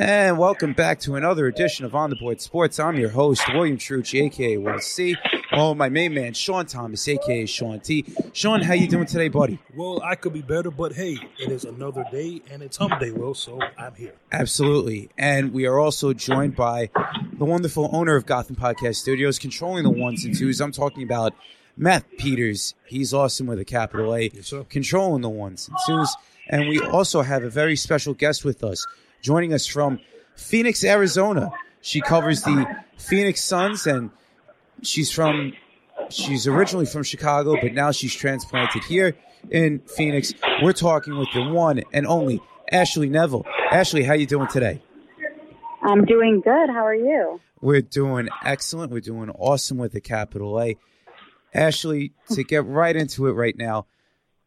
And welcome back to another edition of On the Board Sports. I'm your host, William Trucci, aka Will C. Oh, my main man, Sean Thomas, aka Sean T. Sean, how you doing today, buddy? Well, I could be better, but hey, it is another day and it's hump day, Will, so I'm here. Absolutely. And we are also joined by the wonderful owner of Gotham Podcast Studios, controlling the ones and twos. I'm talking about Matt Peters. He's awesome with a capital A, Yes, sir. controlling the ones and twos. And we also have a very special guest with us, joining us from Phoenix, Arizona. She covers the Phoenix Suns, and she's from. She's originally from Chicago, but now she's transplanted here in Phoenix. We're talking with the one and only Ashley Nebel. Ashley, how you doing today? I'm doing good. How are you? We're doing excellent. We're doing awesome with the capital A. Ashley, to get right into it right now,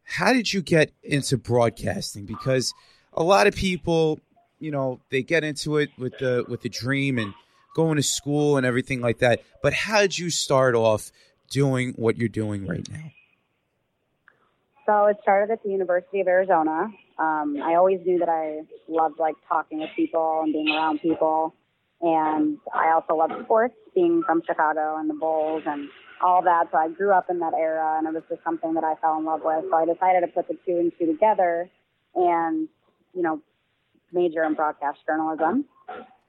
how did you get into broadcasting? Because a lot of people, you know, they get into it with the with the dream and going to school and everything like that. But how did you start off doing what you're doing right now? So it started at the University of Arizona. Um, I always knew that I loved like talking with people and being around people, and I also loved sports, being from Chicago and the Bulls and all that. So I grew up in that era, and it was just something that I fell in love with. So I decided to put the two and two together, and you know, major in broadcast journalism.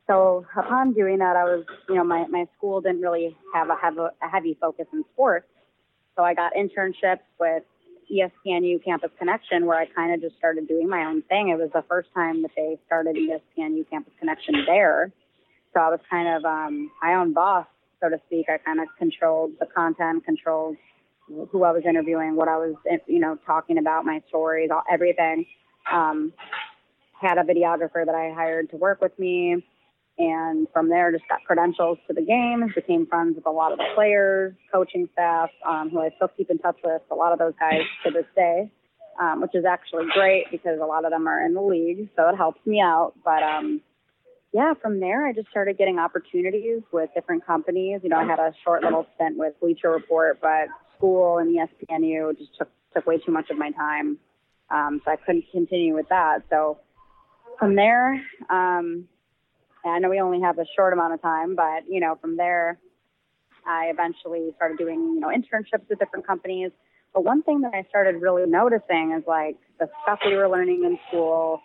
So upon doing that, I was, you know, my, my school didn't really have a, have a, heavy focus in sports. So I got internships with ESPNU Campus Connection, where I kind of just started doing my own thing. It was the first time that they started ESPNU Campus Connection there. So I was kind of um, my own boss, so to speak. I kind of controlled the content, controlled who I was interviewing, what I was, you know, talking about, my stories, all, everything. Um, had a videographer that I hired to work with me. And from there, just got credentials to the game, became friends with a lot of the players, coaching staff, um, who I still keep in touch with, a lot of those guys to this day, um, which is actually great because a lot of them are in the league, so it helps me out. But um, yeah, from there, I just started getting opportunities with different companies. You know, I had a short little stint with Bleacher Report, but school and ESPNU just took, took way too much of my time. Um, so I couldn't continue with that. So from there, um, I know we only have a short amount of time, but you know, from there, I eventually started doing you know internships with different companies. But one thing that I started really noticing is like the stuff we were learning in school,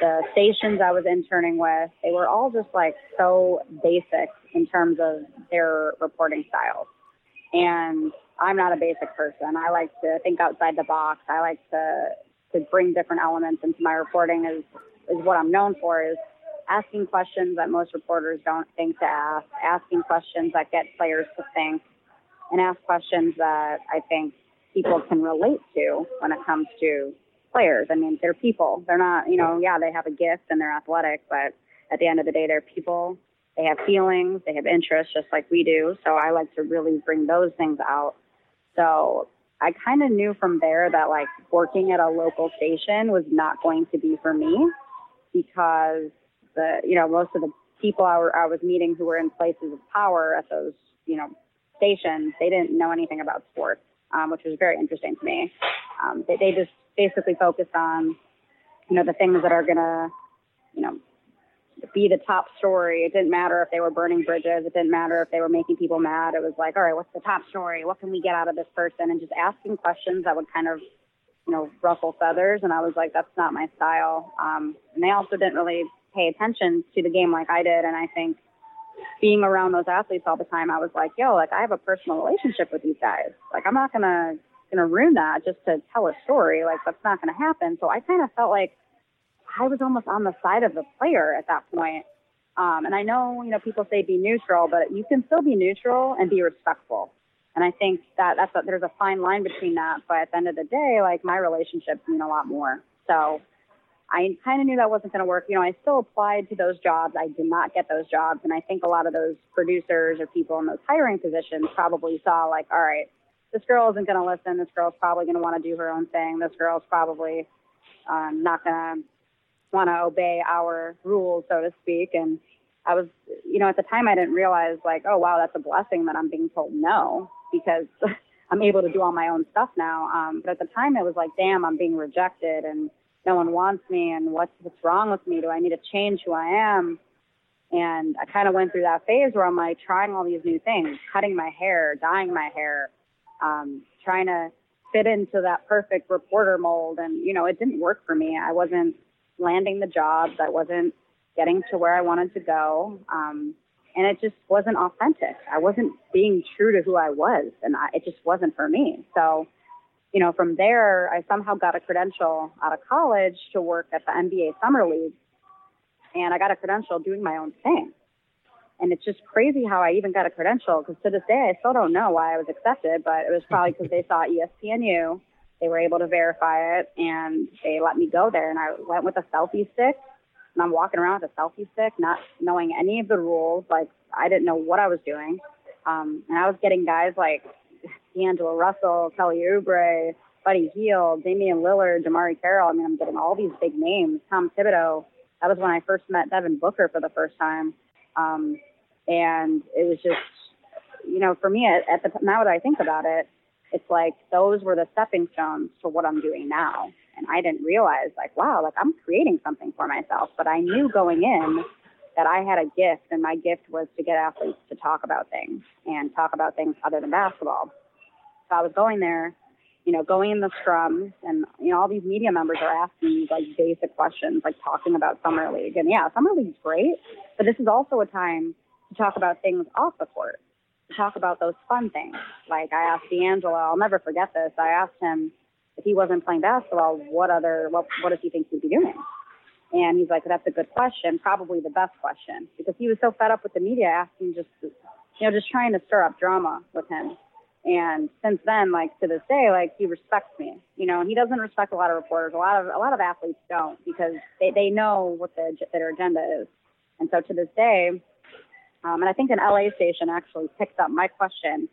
the stations I was interning with, they were all just like so basic in terms of their reporting styles. And I'm not a basic person. I like to think outside the box. I like to to bring different elements into my reporting is is what I'm known for is asking questions that most reporters don't think to ask, asking questions that get players to think, and ask questions that I think people can relate to when it comes to players. I mean, they're people. They're not, you know, yeah, they have a gift and they're athletic, but at the end of the day, they're people. They have feelings, they have interests just like we do. So I like to really bring those things out. So I kind of knew from there that like working at a local station was not going to be for me because the you know most of the people I, were, I was meeting who were in places of power at those you know stations they didn't know anything about sports, um, which was very interesting to me. Um, they, they just basically focused on you know the things that are gonna you know be the top story. It didn't matter if they were burning bridges. It didn't matter if they were making people mad. It was like, all right, what's the top story? What can we get out of this person? And just asking questions that would kind of you know, ruffle feathers. And I was like, that's not my style. Um, and they also didn't really pay attention to the game like I did. And I think being around those athletes all the time, I was like, yo, like I have a personal relationship with these guys. Like I'm not gonna gonna ruin that just to tell a story. Like that's not gonna happen. So I kind of felt like I was almost on the side of the player at that point. Um, and I know, you know, people say be neutral, but you can still be neutral and be respectful. And I think that that's a, there's a fine line between that. But at the end of the day, like my relationships mean a lot more. So I kind of knew that wasn't going to work. You know, I still applied to those jobs. I did not get those jobs. And I think a lot of those producers or people in those hiring positions probably saw like, all right, this girl isn't going to listen. This girl's probably going to want to do her own thing. This girl's probably um, not going to want to obey our rules, so to speak. And I was, you know, at the time I didn't realize like, oh wow, that's a blessing that I'm being told no because I'm able to do all my own stuff now. Um, but at the time it was like, damn, I'm being rejected and no one wants me and what's what's wrong with me? Do I need to change who I am? And I kind of went through that phase where I'm like trying all these new things, cutting my hair, dyeing my hair, um, trying to fit into that perfect reporter mold. And, you know, it didn't work for me. I wasn't landing the jobs. I wasn't getting to where I wanted to go. Um, and it just wasn't authentic. I wasn't being true to who I was, and I, it just wasn't for me. So, you know, from there, I somehow got a credential out of college to work at the NBA Summer League, and I got a credential doing my own thing. And it's just crazy how I even got a credential because to this day, I still don't know why I was accepted, but it was probably because they saw ESPNU. They were able to verify it and they let me go there. And I went with a selfie stick and I'm walking around with a selfie stick, not knowing any of the rules. Like I didn't know what I was doing. Um, and I was getting guys like D'Angelo Russell, Kelly Oubre, Buddy Hield, Damian Lillard, DeMarre Carroll. I mean, I'm getting all these big names. Tom Thibodeau. That was when I first met Devin Booker for the first time. Um, and it was just, you know, for me at, at the now that I think about it, it's like those were the stepping stones to what I'm doing now. And I didn't realize, like, wow, like I'm creating something for myself. But I knew going in that I had a gift, and my gift was to get athletes to talk about things and talk about things other than basketball. So I was going there, you know, going in the scrums, and you know, all these media members are asking like basic questions, like talking about summer league. And yeah, summer league's great, but this is also a time to talk about things off the court, to talk about those fun things. Like I asked D'Angelo, I'll never forget this. I asked him if he wasn't playing basketball, what other what what does he think he'd be doing? And he's like, that's a good question, probably the best question, because he was so fed up with the media asking just, you know, just trying to stir up drama with him. And since then, like to this day, like he respects me, you know, and he doesn't respect a lot of reporters. A lot of a lot of athletes don't because they they know what the, their agenda is. And so to this day, um, and I think an LA station actually picked up my question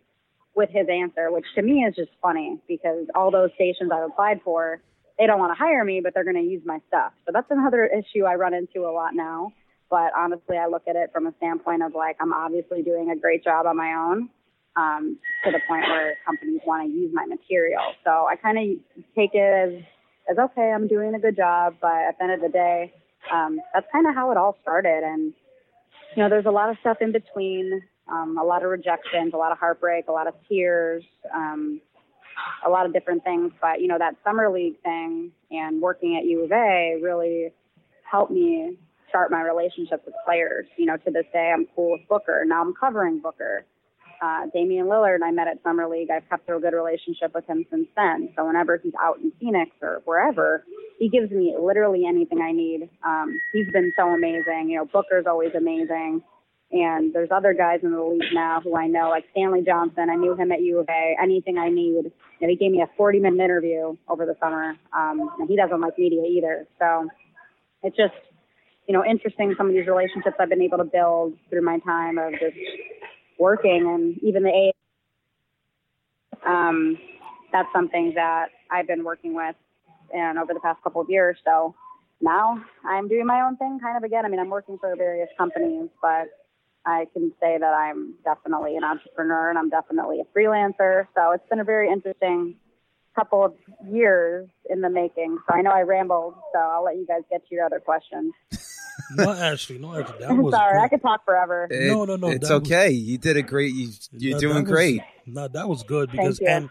with his answer, which to me is just funny because all those stations I've applied for, they don't want to hire me, but they're going to use my stuff. So that's another issue I run into a lot now. But honestly, I look at it from a standpoint of like, I'm obviously doing a great job on my own um, to the point where companies want to use my material. So I kind of take it as, as okay, I'm doing a good job. But at the end of the day, um, that's kind of how it all started. And, you know, there's a lot of stuff in between um, a lot of rejections, a lot of heartbreak, a lot of tears, um, a lot of different things. But you know that summer league thing and working at U of A really helped me start my relationship with players. You know, to this day, I'm cool with Booker. Now I'm covering Booker. Uh, Damian Lillard, I met at Summer League. I've kept a good relationship with him since then. So whenever he's out in Phoenix or wherever, he gives me literally anything I need. Um, he's been so amazing. You know, Booker's always amazing. And there's other guys in the league now who I know, like Stanley Johnson. I knew him at U of A. Anything I need, you know, he gave me a 40 minute interview over the summer. Um, and he doesn't like media either. So it's just, you know, interesting some of these relationships I've been able to build through my time of just working and even the A. Um, that's something that I've been working with and over the past couple of years. So now I'm doing my own thing kind of again. I mean, I'm working for various companies, but I can say that I'm definitely an entrepreneur and I'm definitely a freelancer. So it's been a very interesting couple of years in the making. So I know I rambled, so I'll let you guys get to your other questions. no, actually, no, actually, that was sorry. Great. I could talk forever. It, No, no, no, It's that was- okay. you did a great. You, you're No, doing was- great. No, that was good because you. and,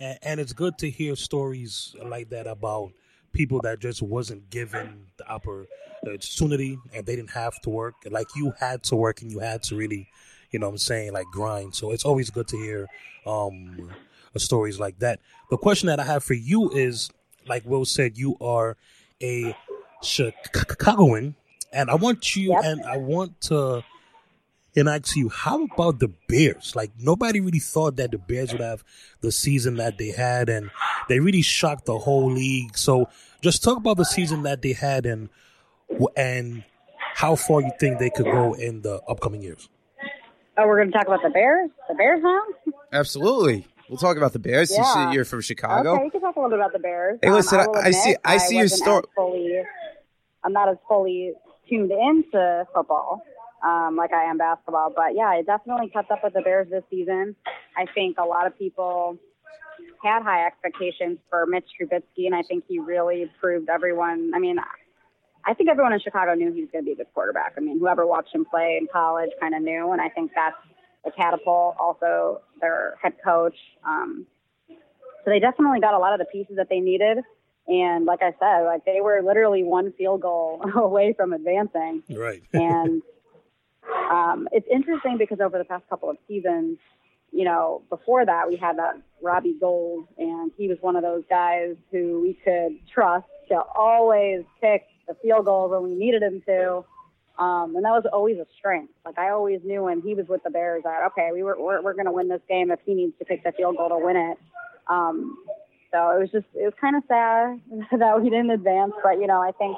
and and it's good to hear stories like that about people that just wasn't given the opportunity and they didn't have to work. Like you had to work and you had to really, you know what I'm saying, like grind. So it's always good to hear um stories like that. The question that I have for you is like Will said, you are a Chicagoan and I want you Yep. and I want to and ask you, how about the Bears? Like nobody really thought that the Bears would have the season that they had, and they really shocked the whole league. So just talk about the season that they had and and how far you think they could go in the upcoming years. Oh, we're going to talk about the Bears? The Bears now? Absolutely. We'll talk about the Bears. You Yeah. said You're from Chicago. Okay, you can talk a little bit about the Bears. Hey, listen, Um, will I- I see- I see your wasn't Fully, I'm not as fully tuned into football um, like I am basketball, but yeah, I definitely kept up with the Bears this season. I think a lot of people had high expectations for Mitch Trubisky, and I think he really proved everyone. I mean, I think everyone in Chicago knew he was going to be a good quarterback. I mean, whoever watched him play in college kind of knew, and I think that's the catapult. Also, their head coach. Um, so they definitely got a lot of the pieces that they needed. And like I said, like they were literally one field goal away from advancing. Right. and um, it's interesting because over the past couple of seasons, you know, before that we had that Robbie Gould, and he was one of those guys who we could trust to always kick the field goal when we needed him to. Um, and that was always a strength. Like I always knew when he was with the Bears that okay, we were we're, we're going to win this game if he needs to pick the field goal to win it. Um, so it was just it was kind of sad that we didn't advance, but you know I think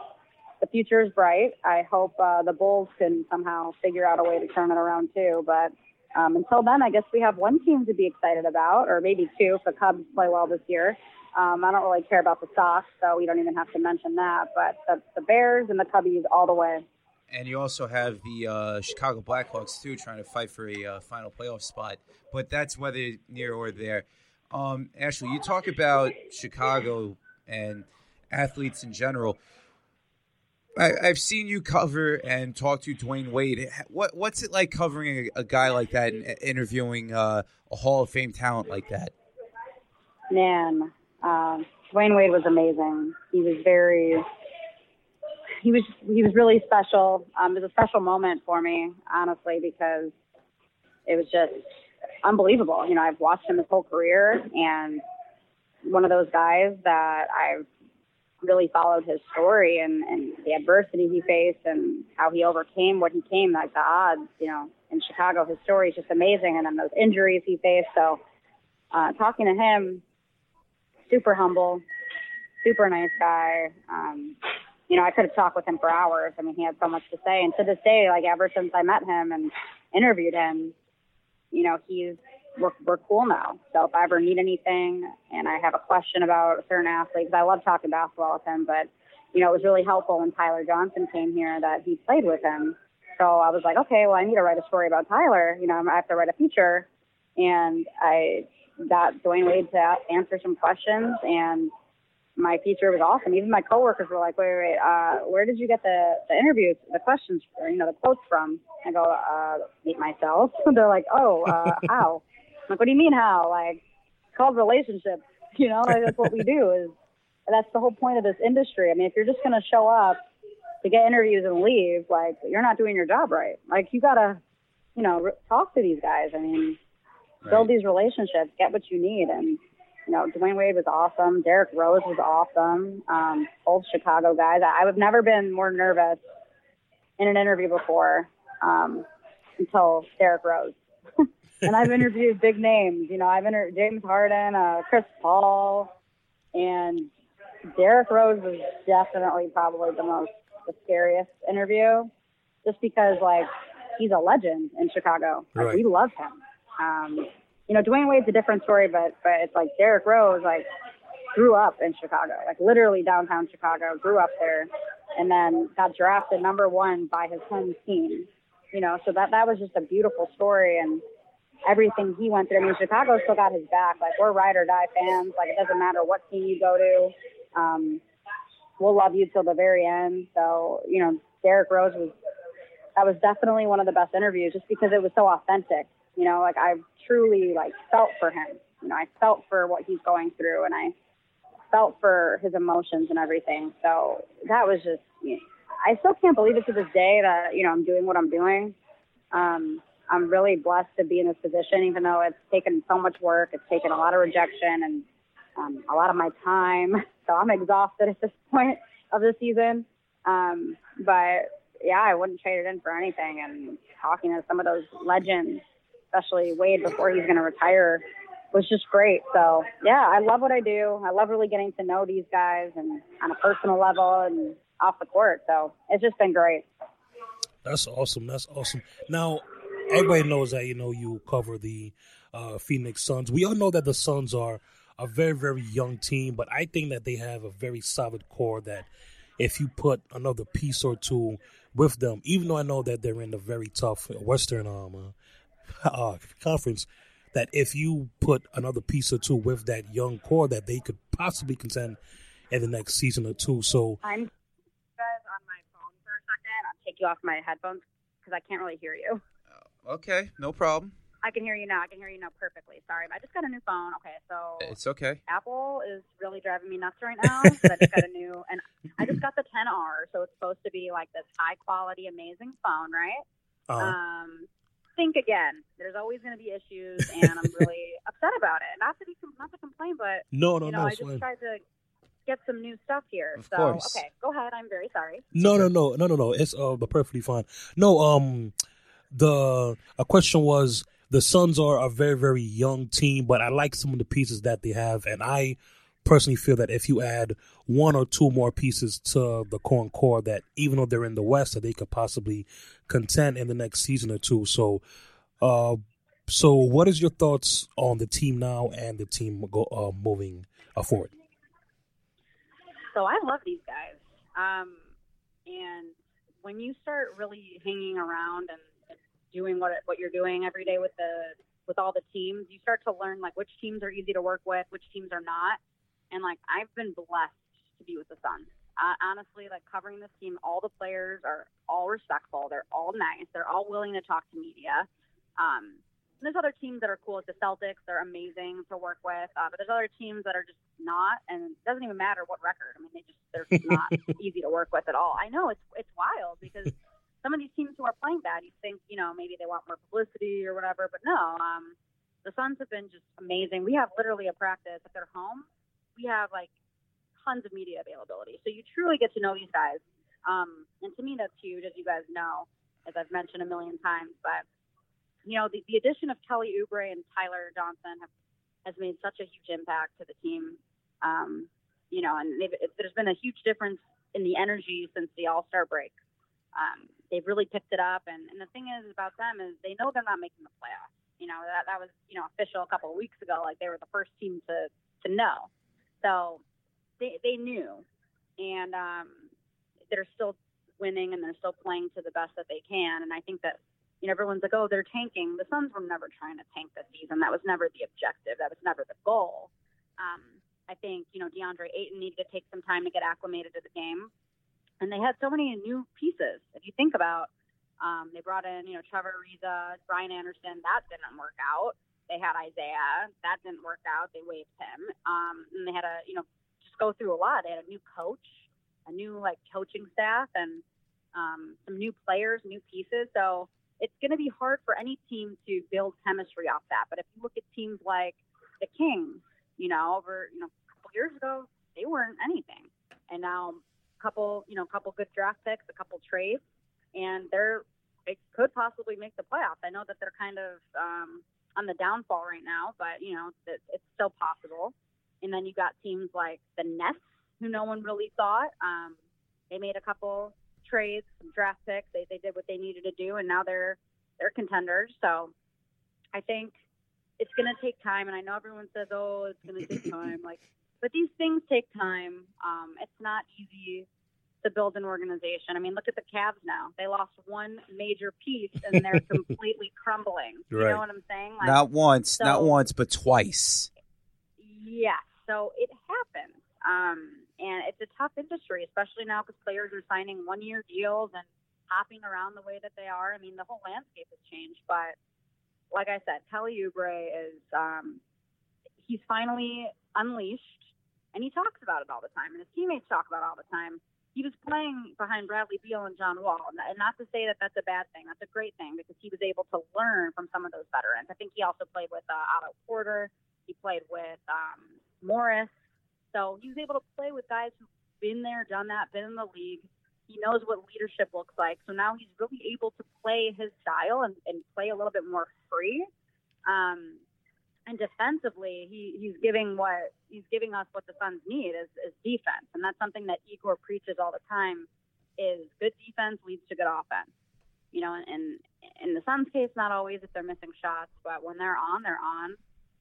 the future is bright. I hope uh, the Bulls can somehow figure out a way to turn it around too. But um, until then, I guess we have one team to be excited about, or maybe two if the Cubs play well this year. Um, I don't really care about the Sox, so we don't even have to mention that. But the, the Bears and the Cubbies all the way. And you also have the uh, Chicago Blackhawks too, trying to fight for a uh, final playoff spot. But that's whether near or there. Um, Ashley, you talk about Chicago and athletes in general. I, have seen you cover and talk to Dwyane Wade. What what's it like covering a, a guy like that and interviewing uh, a Hall of Fame talent like that? Man, um, Dwyane Wade was amazing. He was very he was he was really special. Um, it was a special moment for me, honestly, because it was just unbelievable. You know, I've watched him his whole career, and one of those guys that I've really followed his story and, and the adversity he faced and how he overcame what he came, like the odds, you know, in Chicago. His story is just amazing. And then those injuries he faced. So, uh, talking to him, super humble, super nice guy. Um, you know, I could have talked with him for hours. I mean, he had so much to say. And to this day, like ever since I met him and interviewed him, you know, he's we're, we're cool now. So if I ever need anything and I have a question about a certain athlete, because I love talking basketball with him, but you know, it was really helpful when Tyler Johnson came here that he played with him. So I was like, okay, well, I need to write a story about Tyler. You know, I have to write a feature, and I got Dwyane Wade to answer some questions, and my feature was awesome. Even my coworkers were like, wait, wait, wait uh, where did you get the, the interviews, the questions, or, you know, the quotes from? I go, uh, meet myself. They're like, oh, uh, how? Like, what do you mean how? Like, it's called relationships. You know, like, that's what we do. Is that's the whole point of this industry. I mean, if you're just gonna show up to get interviews and leave, like, you're not doing your job right. Like, you gotta, you know, talk to these guys. I mean, right. build these relationships, get what you need, and you know, Dwyane Wade was awesome. Derrick Rose was awesome. Um, both Chicago guys. I, I've never been more nervous in an interview before um, until Derrick Rose and I've interviewed big names. You know, I've interviewed James Harden, uh, Chris Paul, and Derrick Rose was definitely probably the most the scariest interview, just because like he's a legend in Chicago. Like, right. We love him. Um, you know, Dwyane Wade's a different story, but but it's like Derrick Rose like grew up in Chicago, like literally downtown Chicago, grew up there, and then got drafted number one by his home team. You know, so that that was just a beautiful story and everything he went through. I mean, Chicago still got his back. Like we're ride or die fans. Like it doesn't matter what team you go to. Um, we'll love you till the very end. So you know, Derrick Rose was that was definitely one of the best interviews, just because it was so authentic. You know, like I truly like felt for him. You know, I felt for what he's going through, and I felt for his emotions and everything. So that was just. You know, I still can't believe it to this day that you know I'm doing what I'm doing. Um, I'm really blessed to be in this position, even though it's taken so much work. It's taken a lot of rejection and um, a lot of my time. So I'm exhausted at this point of the season. Um, but yeah, I wouldn't trade it in for anything. And talking to some of those legends, especially Wade before he's going to retire, was just great. So yeah, I love what I do. I love really getting to know these guys and on a personal level and off the court. So it's just been great. That's awesome. That's awesome. Now, everybody knows that you know you cover the uh, Phoenix Suns. We all know that the Suns are a very very young team, but I think that they have a very solid core that if you put another piece or two with them, even though I know that they're in a very tough Western um, uh, uh, conference, that if you put another piece or two with that young core, that they could possibly contend in the next season or two. So I'm guys on my phone for a second. I'll take you off my headphones because I can't really hear you. Okay, no problem. I can hear you now. I can hear you now perfectly. Sorry, I just got a new phone. Okay, so It's okay. Apple is really driving me nuts right now. I just got a new, and I just got the 10R, so it's supposed to be like this high quality, amazing phone, right? uh, Um, think again. There's always going to be issues, and I'm really upset about it. Not to be, not to complain, but no, no, you know, no, I just fine. tried to get some new stuff here. Of so course. okay, go ahead. I'm very sorry. No, no, no, no, no, no. It's uh perfectly fine. No, um, the a question was the Suns are a very, very young team, but I like some of the pieces that they have, and I personally feel that if you add one or two more pieces to the core and core, that even though they're in the West, that they could possibly contend in the next season or two. So, uh, so what is your thoughts on the team now and the team go uh, moving uh, forward? So I love these guys. Um, and when you start really hanging around and doing what what you're doing every day with the with all the teams, you start to learn like which teams are easy to work with, which teams are not. And like I've been blessed to be with the Suns. Uh, honestly, like covering this team, all the players are all respectful. They're all nice. They're all willing to talk to media. Um, there's other teams that are cool, like the Celtics. They're amazing to work with. Uh, but there's other teams that are just not, and it doesn't even matter what record. I mean, they just they're just not easy to work with at all. I know it's it's wild because some of these teams who are playing bad, you think you know maybe they want more publicity or whatever, but no. Um, the Suns have been just amazing. We have literally a practice at they're home. We have like tons of media availability, so you truly get to know these guys. Um, and to me, that's huge, as you guys know, as I've mentioned a million times. But you know, the, the addition of Kelly Oubre and Tyler Johnson have, has made such a huge impact to the team. Um, you know, and it, there's been a huge difference in the energy since the All Star break. Um, they've really picked it up, and, and the thing is about them is they know they're not making the playoffs. You know that that was you know official a couple of weeks ago. Like they were the first team to to know, so they they knew, and um, they're still winning and they're still playing to the best that they can. And I think that you know, everyone's like, oh, they're tanking. The Suns were never trying to tank this season. That was never the objective. That was never the goal. Um, I think, you know, DeAndre Ayton needed to take some time to get acclimated to the game. And they had so many new pieces. If you think about, um, they brought in, you know, Trevor Ariza, Ryan Anderson. That didn't work out. They had Isaiah. That didn't work out. They waived him. Um, and they had a, you know, just go through a lot. They had a new coach, a new, like, coaching staff, and um, some new players, new pieces. So, it's going to be hard for any team to build chemistry off that. But if you look at teams like the Kings, you know, over you know a couple years ago, they weren't anything, and now couple, you know, couple good draft picks, a couple trades, and they're they could possibly make the playoffs. I know that they're kind of um, on the downfall right now, but you know, it, it's still possible. And then you got teams like the Nets, who no one really thought. Um, they made a couple trades, some draft picks. They they did what they needed to do, and now they're they're contenders. So I think it's going to take time. And I know everyone says, "Oh, it's going to take time." Like, but these things take time. Um, it's not easy to build an organization. I mean, look at the Cavs now. They lost one major piece, and they're completely crumbling. You Right. know what I'm saying? Like, Not once, not once, but twice. Yes, so it happens. Um, and it's a tough industry, especially now because players are signing one year deals and hopping around the way that they are. I mean, the whole landscape has changed. But like I said, Kelly Oubre is, um, he's finally unleashed, and he talks about it all the time, and his teammates talk about it all the time. He was playing behind Bradley Beal and John Wall, and not to say that that's a bad thing. That's a great thing because he was able to learn from some of those veterans. I think he also played with uh, Otto Porter. He played with um, Morris. So he was able to play with guys who've been there, done that, been in the league. He knows what leadership looks like. So now he's really able to play his style and, and play a little bit more free. Um, and defensively, he, he's giving what he's giving us what the Suns need is, is defense, and that's something that Igor preaches all the time. Is good defense leads to good offense. You know, and in the Suns' case, not always if they're missing shots, but when they're on, they're on.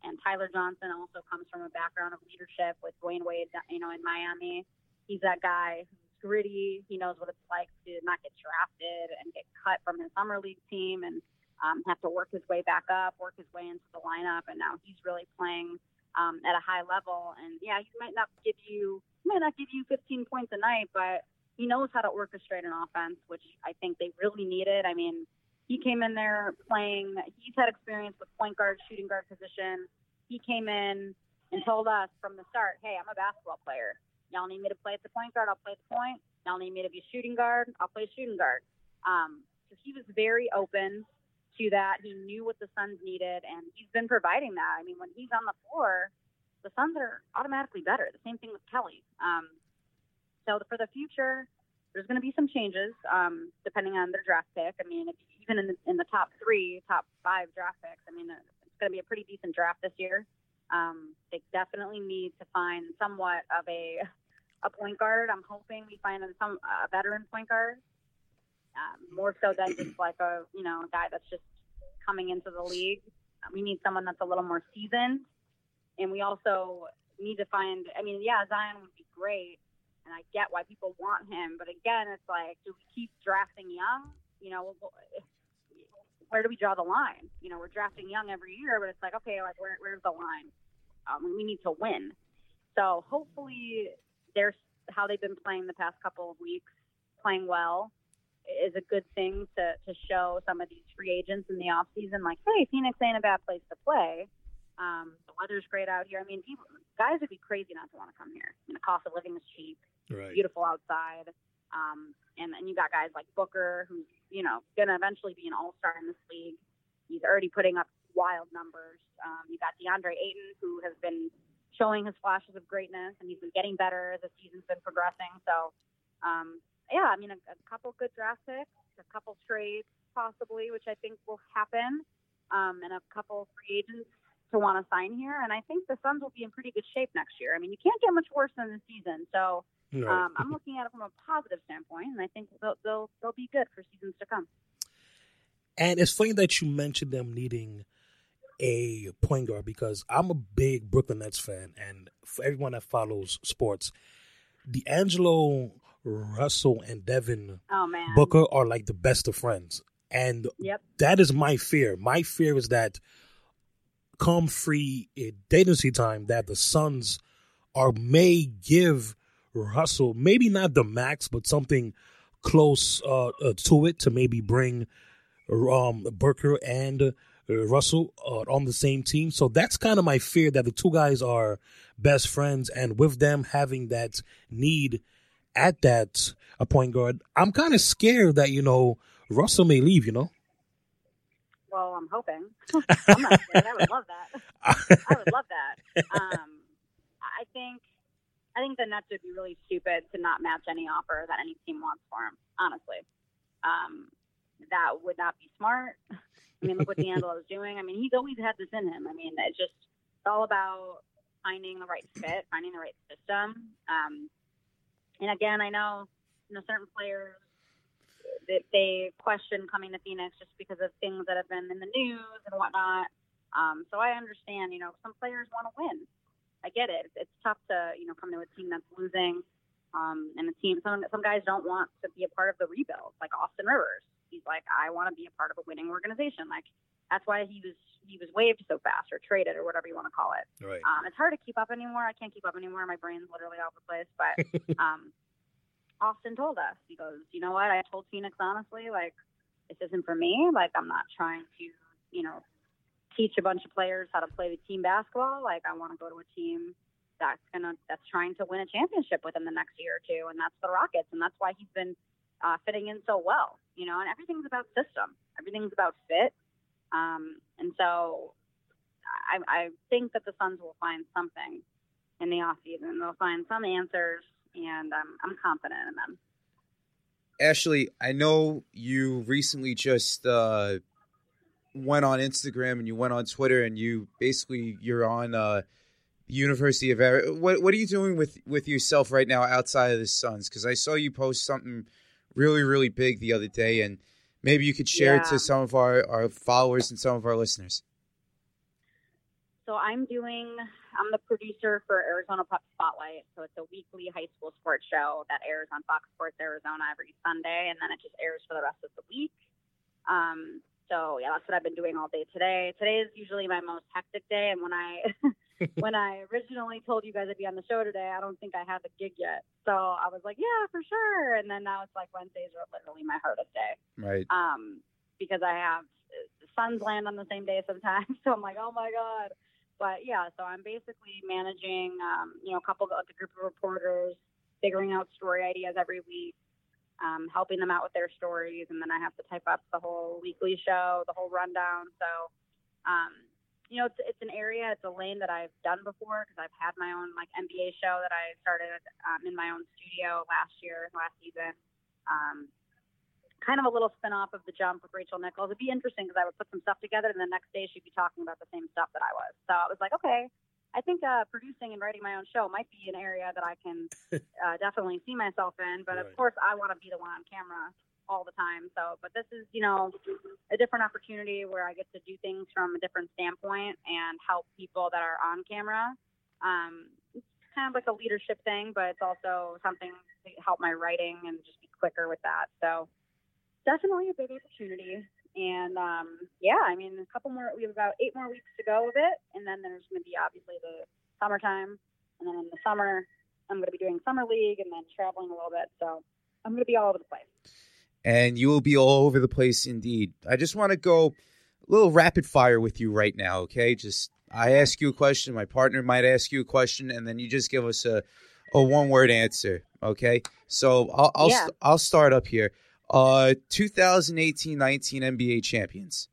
And Tyler Johnson also comes from a background of leadership with Dwyane Wade, you know, in Miami. He's that guy who's gritty. He knows what it's like to not get drafted and get cut from his summer league team. And um, have to work his way back up, work his way into the lineup, and now he's really playing um, at a high level. And yeah, he might not give you he might not give you 15 points a night, but he knows how to orchestrate an offense, which I think they really needed. I mean, he came in there playing. He's had experience with point guard, shooting guard position. He came in and told us from the start, "Hey, I'm a basketball player. Y'all need me to play at the point guard. I'll play at the point. Y'all need me to be shooting guard. I'll play shooting guard." Um, so he was very open to that. He knew what the Suns needed, and he's been providing that. I mean, when he's on the floor, the Suns are automatically better. The same thing with Kelly. Um, so for the future, there's going to be some changes um, depending on their draft pick. I mean, if, even in the, in the top three, top five draft picks, I mean, it's going to be a pretty decent draft this year. Um, they definitely need to find somewhat of a a point guard. I'm hoping we find some a veteran point guard, um, more so than just like a you know guy that's just coming into the league. We need someone that's a little more seasoned, and we also need to find. I mean, yeah, Zion would be great, and I get why people want him. But again, it's like, do we keep drafting young? You know, where do we draw the line? You know, we're drafting young every year, but it's like, okay, like where, where's the line? Um, we need to win. So hopefully, there's how they've been playing the past couple of weeks, playing well, is a good thing to to show some of these free agents in the off season, like, hey, Phoenix ain't a bad place to play. Um, the weather's great out here. I mean, people, guys would be crazy not to want to come here. I mean, the cost of living is cheap right. beautiful outside. Um, and then you got guys like Booker, who's you know going to eventually be an All Star in this league. He's already putting up wild numbers. Um, you got DeAndre Ayton, who has been showing his flashes of greatness, and he's been getting better as the season's been progressing. So, um, yeah, I mean, a, a couple good draft picks, a couple trades possibly, which I think will happen, um, and a couple free agents to want to sign here. And I think the Suns will be in pretty good shape next year. I mean, you can't get much worse than the season. So um, I'm looking at it from a positive standpoint, and I think they'll, they'll they'll be good for seasons to come. And it's funny that you mentioned them needing a point guard because I'm a big Brooklyn Nets fan, and for everyone that follows sports, D'Angelo Russell and Devin oh, Booker are like the best of friends. And yep. that is my fear. My fear is that come free agency time that the Suns are may give Russell, maybe not the max, but something close uh, uh, to it to maybe bring um, Booker and uh, Russell uh, on the same team. So that's kind of my fear that the two guys are best friends, and with them having that need at that a point guard, I'm kind of scared that you know Russell may leave. You know. Well, I'm hoping. I'm not scared. I would love that. I would love that. Um, I think I think the Nets would be really stupid to not match any offer that any team wants for him. Honestly, um, that would not be smart. I mean, look what D'Angelo is doing. I mean, he's always had this in him. I mean, it's just it's all about finding the right fit, finding the right system. Um, and again, I know you know certain players that they question coming to Phoenix just because of things that have been in the news and whatnot. Um, so I understand, you know, some players want to win. I get it. It's, tough to you know come to a team that's losing, um, and a team some some guys don't want to be a part of the rebuild. Like Austin Rivers, he's like I want to be a part of a winning organization. Like that's why he was he was waived so fast or traded or whatever you want to call it. Right. Um, it's hard to keep up anymore. I can't keep up anymore. My brain's literally all over the place. But um, Austin told us he goes, you know what? I told Phoenix honestly, like this isn't for me. Like I'm not trying to you know teach a bunch of players how to play the team basketball. Like I want to go to a team that's gonna that's trying to win a championship within the next year or two, and that's the Rockets, and that's why he's been uh, fitting in so well. You know, and everything's about system. Everything's about fit. Um, and so I, I think that the Suns will find something in the off season. They'll find some answers, and I'm I'm confident in them. Ashley, I know you recently just uh, went on Instagram and you went on Twitter and you basically you're on uh, University of. What what are you doing with with yourself right now outside of the Suns? Because I saw you post something really really big the other day, and maybe you could share yeah. it to some of our our followers and some of our listeners. So I'm doing. I'm the producer for Arizona Prep Spotlight. So it's a weekly high school sports show that airs on Fox Sports Arizona every Sunday, and then it just airs for the rest of the week. Um, So yeah, that's what I've been doing all day today. Today is usually my most hectic day, and when I when I originally told you guys I'd be on the show today, I don't think I had the gig yet. So I was like, yeah, for sure. And then now it's like Wednesdays are literally my hardest day. Right. Um, because I have the suns land on the same day sometimes. So I'm like, oh my god. But yeah, so I'm basically managing, um, you know, a couple of the group of reporters, figuring out story ideas every week, um, helping them out with their stories, and then I have to type up the whole weekly show, the whole rundown. So, um, you know, it's, it's an area, it's a lane that I've done before because I've had my own like NBA show that I started um, in my own studio last year, last season. Um, kind of a little spin off of the jump with Rachel Nichols. It'd be interesting because I would put some stuff together, and the next day she'd be talking about the same stuff that I was. So I was like, okay, I think uh, producing and writing my own show might be an area that I can uh, definitely see myself in. But right. of course, I want to be the one on camera all the time. So, but this is, you know, a different opportunity where I get to do things from a different standpoint and help people that are on camera. Um, it's kind of like a leadership thing, but it's also something to help my writing and just be quicker with that. So, definitely a big opportunity. And um, yeah, I mean, a couple more. We have about eight more weeks to go of it, and then there's going to be obviously the summertime, and then in the summer, I'm going to be doing summer league and then traveling a little bit. So I'm going to be all over the place. And you will be all over the place indeed. I just want to go a little rapid fire with you right now, okay? Just I ask you a question, my partner might ask you a question, and then you just give us a a one word answer, okay? So I'll I'll, yeah. st- I'll start up here. Uh, 2018-19 NBA champions.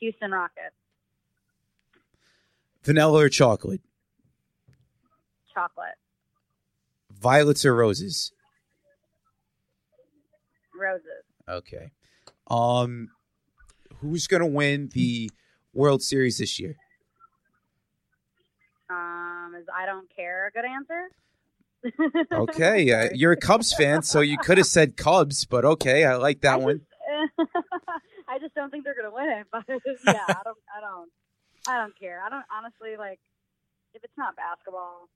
Houston Rockets. Vanilla or chocolate? Chocolate. Violets or roses? Roses. Okay. Um, who's gonna win the World Series this year? Um, is I don't care a good answer? okay, uh, you're a Cubs fan, so you could have said Cubs, but okay, I like that I one. Just, I just don't think they're gonna win it, but yeah, I don't, I don't, I don't care. I don't honestly like if it's not basketball.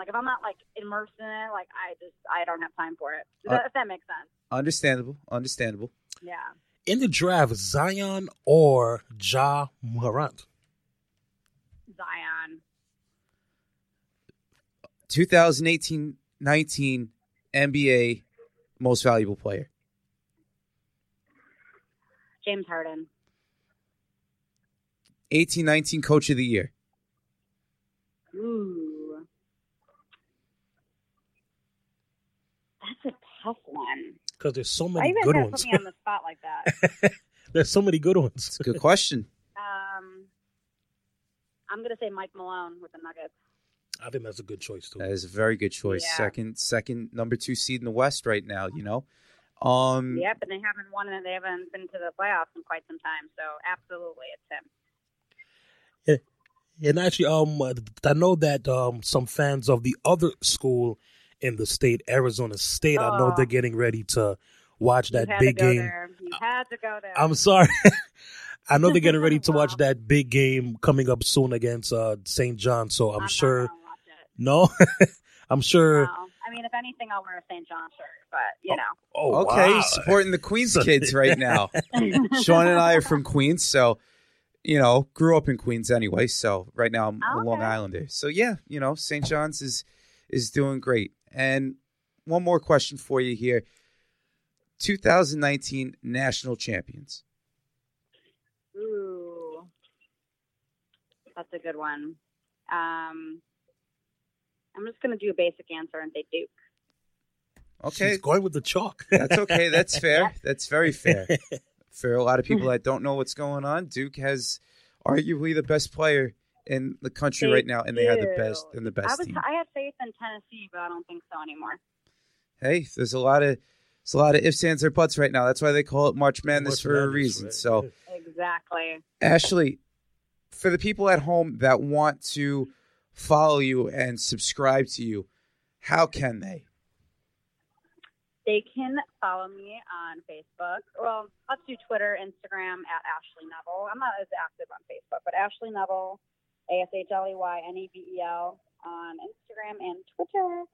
Like if I'm not like immersed in it, like I just I don't have time for it. Uh, if that makes sense. Understandable. Understandable. Yeah. In the draft, Zion or Ja Morant? Zion. 2018 19 NBA most valuable player? James Harden. 18 19 coach of the year? Ooh. That's a tough one. Because there's so many good ones. Put me on the spot like that. there's so many good ones. It's a good question. Um, I'm gonna say Mike Malone with the Nuggets. I think that's a good choice too. That is a very good choice. Yeah. Second, second, number two seed in the West right now. You know. Um, yep, and they haven't won and they haven't been to the playoffs in quite some time. So absolutely, it's him. Yeah, and actually, um, I know that um, some fans of the other school in the state, Arizona State, oh. I know they're oh. getting ready to watch that big game. There. You had to go there. I'm sorry. I know they're getting ready to wow. watch that big game coming up soon against uh, St. John. So I'm, I'm sure no, I'm sure. No. I mean, if anything, I'll wear a St. John shirt, but you know. Oh, oh okay, wow. supporting the Queens kids right now. Sean and I are from Queens, so you know, grew up in Queens anyway. So right now I'm oh, a Long Islander. So yeah, you know, St. John's is is doing great. And one more question for you here: 2019 national champions. Ooh, that's a good one. Um, I'm just going to do a basic answer and say Duke. Okay. She's going with the chalk. That's okay. That's fair. That's very fair. For a lot of people that don't know what's going on, Duke has arguably the best player in the country they right now, and do. they have the best and the best I was, team. I had faith in Tennessee, but I don't think so anymore. Hey, there's a lot of it's a lot of ifs, ands, or buts right now. That's why they call it March Madness March for Madness, a reason. Right. So exactly, Ashley, for the people at home that want to follow you and subscribe to you, how can they? They can follow me on Facebook. Well, let's do Twitter, Instagram at Ashley Nebel. I'm not as active on Facebook, but Ashley Nebel, A S H L E Y N E B E L on Instagram and Twitter.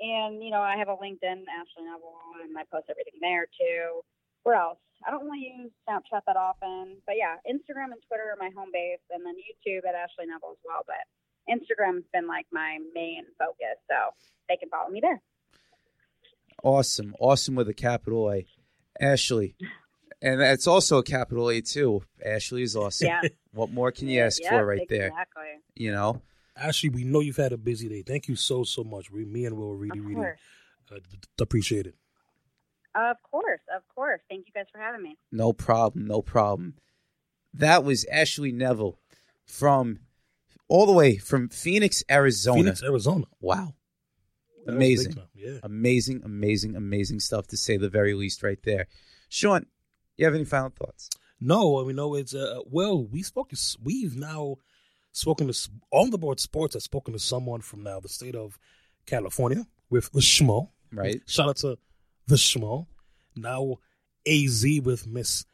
And, you know, I have a LinkedIn, Ashley Nebel, and I post everything there too. Where else? I don't really use Snapchat that often, but yeah, Instagram and Twitter are my home base, and then YouTube at Ashley Nebel as well. But Instagram's been like my main focus, so they can follow me there. Awesome, awesome with a capital A, Ashley, and that's also a capital A too. Ashley is awesome. Yeah. What more can you ask Yep, for right there? Exactly. You know. Ashley, we know you've had a busy day. Thank you so so much. We, me and Will really Of really uh, d- d- appreciate it. Of course. Of course. Thank you guys for having me. No problem, no problem. That was Ashley Nebel from all the way from Phoenix, Arizona. Phoenix, Arizona. Wow. Amazing. Yeah. Amazing, amazing, amazing stuff to say the very least right there. Sean, you have any final thoughts? No, we know it's uh, well. We spoke. To, we've now spoken to on the board sports. I've spoken to someone from now the state of California with the Schmo. Right? Shout out to the Schmo. Now AZ with Miss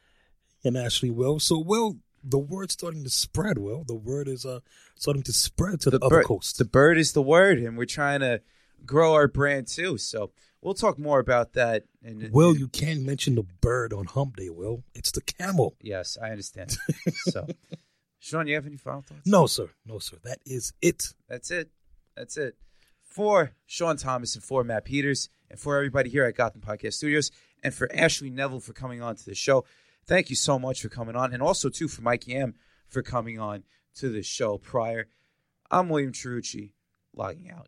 and Ashley Will. So Will, the word's starting to spread. Will the word is uh starting to spread to the, other bird, coast. the bird is the word, and we're trying to grow our brand too. So we'll talk more about that. And Will, you can't mention the bird on Hump Day. Will it's the camel? Yes, I understand. so, Sean, you have any final thoughts? No, sir. No, sir. That is it. That's it. That's it. For Sean Thomas and for Matt Peters and for everybody here at Gotham Podcast Studios and for Ashley Nebel for coming on to the show. Thank you so much for coming on. And also, too, for Mikey Yam for coming on to the show prior. I'm William Trucci, logging out.